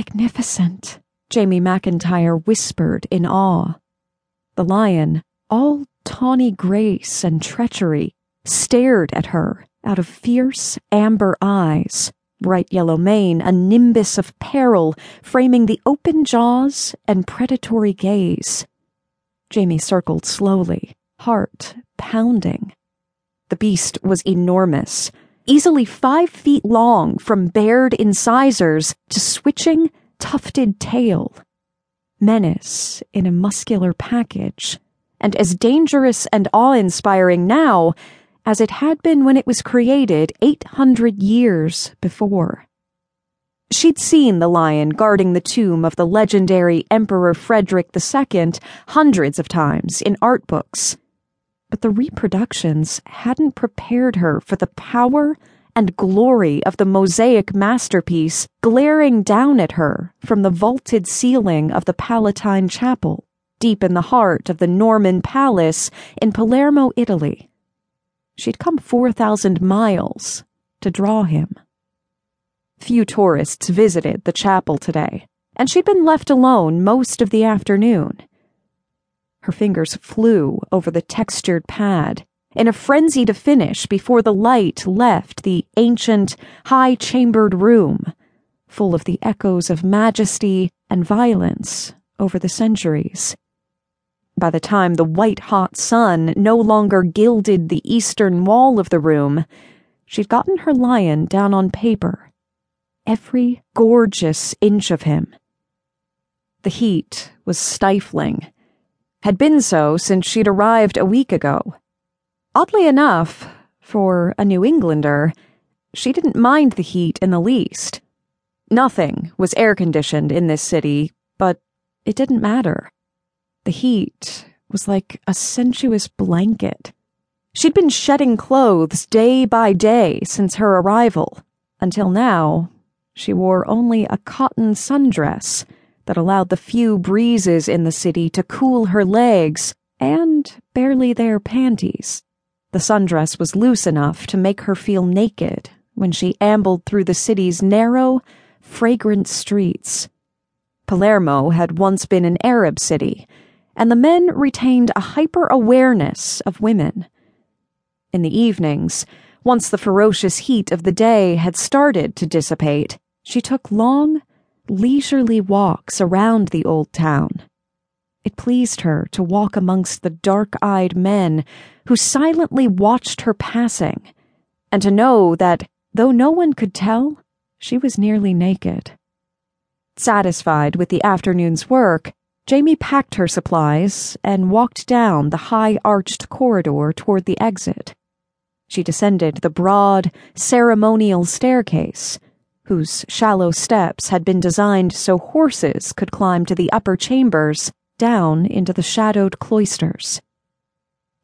Magnificent, Jamie McIntyre whispered in awe. The lion, all tawny grace and treachery, stared at her out of fierce amber eyes, bright yellow mane a nimbus of peril framing the open jaws and predatory gaze. Jamie circled slowly, heart pounding. The beast was enormous, easily five feet long from bared incisors to switching, tufted tail. Menace in a muscular package, and as dangerous and awe inspiring now as it had been when it was created 800 years before. She'd seen the lion guarding the tomb of the legendary Emperor Frederick II hundreds of times in art books but the reproductions hadn't prepared her for the power and glory of the mosaic masterpiece glaring down at her from the vaulted ceiling of the Palatine Chapel, deep in the heart of the Norman Palace in Palermo, Italy. She'd come 4,000 miles to draw him. Few tourists visited the chapel today, and she'd been left alone most of the afternoon. Her fingers flew over the textured pad in a frenzy to finish before the light left the ancient, high chambered room, full of the echoes of majesty and violence over the centuries. By the time the white hot sun no longer gilded the eastern wall of the room, she'd gotten her lion down on paper. Every gorgeous inch of him. The heat was stifling had been so since she'd arrived a week ago. Oddly enough, for a New Englander, she didn't mind the heat in the least. Nothing was air conditioned in this city, but it didn't matter. The heat was like a sensuous blanket. She'd been shedding clothes day by day since her arrival. Until now, she wore only a cotton sundress that allowed the few breezes in the city to cool her legs and barely there panties. The sundress was loose enough to make her feel naked when she ambled through the city's narrow, fragrant streets. Palermo had once been an Arab city, and the men retained a hyper awareness of women. In the evenings, once the ferocious heat of the day had started to dissipate, she took long, leisurely walks around the old town. It pleased her to walk amongst the dark eyed men who silently watched her passing, and to know that, though no one could tell, she was nearly naked. Satisfied with the afternoon's work, Jamie packed her supplies and walked down the high arched corridor toward the exit. She descended the broad, ceremonial staircase whose shallow steps had been designed so horses could climb to the upper chambers down into the shadowed cloisters.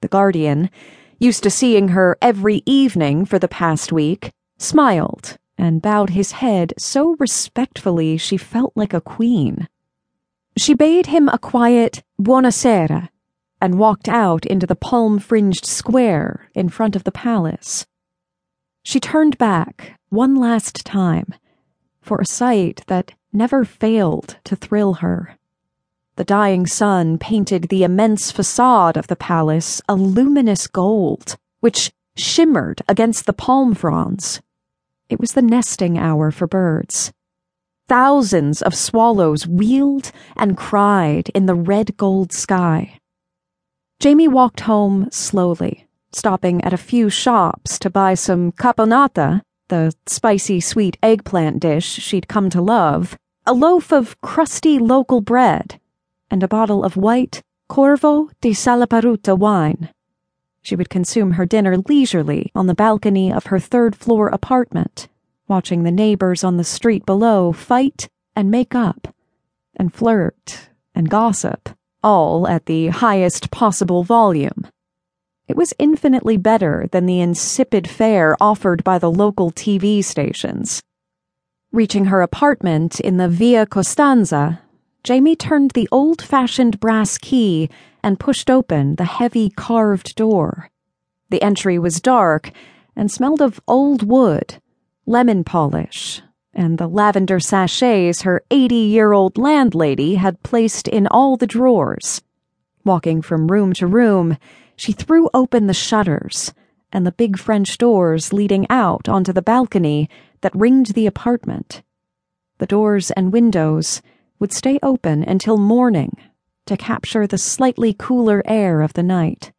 The guardian, used to seeing her every evening for the past week, smiled and bowed his head so respectfully she felt like a queen. She bade him a quiet buonasera and walked out into the palm fringed square in front of the palace. She turned back one last time for a sight that never failed to thrill her. The dying sun painted the immense facade of the palace a luminous gold, which shimmered against the palm fronds. It was the nesting hour for birds. Thousands of swallows wheeled and cried in the red gold sky. Jamie walked home slowly stopping at a few shops to buy some caponata, the spicy sweet eggplant dish she'd come to love, a loaf of crusty local bread, and a bottle of white Corvo di Salaparuta wine. She would consume her dinner leisurely on the balcony of her third floor apartment, watching the neighbors on the street below fight and make up, and flirt and gossip, all at the highest possible volume. It was infinitely better than the insipid fare offered by the local TV stations. Reaching her apartment in the Via Costanza, Jamie turned the old fashioned brass key and pushed open the heavy carved door. The entry was dark and smelled of old wood, lemon polish, and the lavender sachets her 80 year old landlady had placed in all the drawers. Walking from room to room, she threw open the shutters and the big French doors leading out onto the balcony that ringed the apartment. The doors and windows would stay open until morning to capture the slightly cooler air of the night.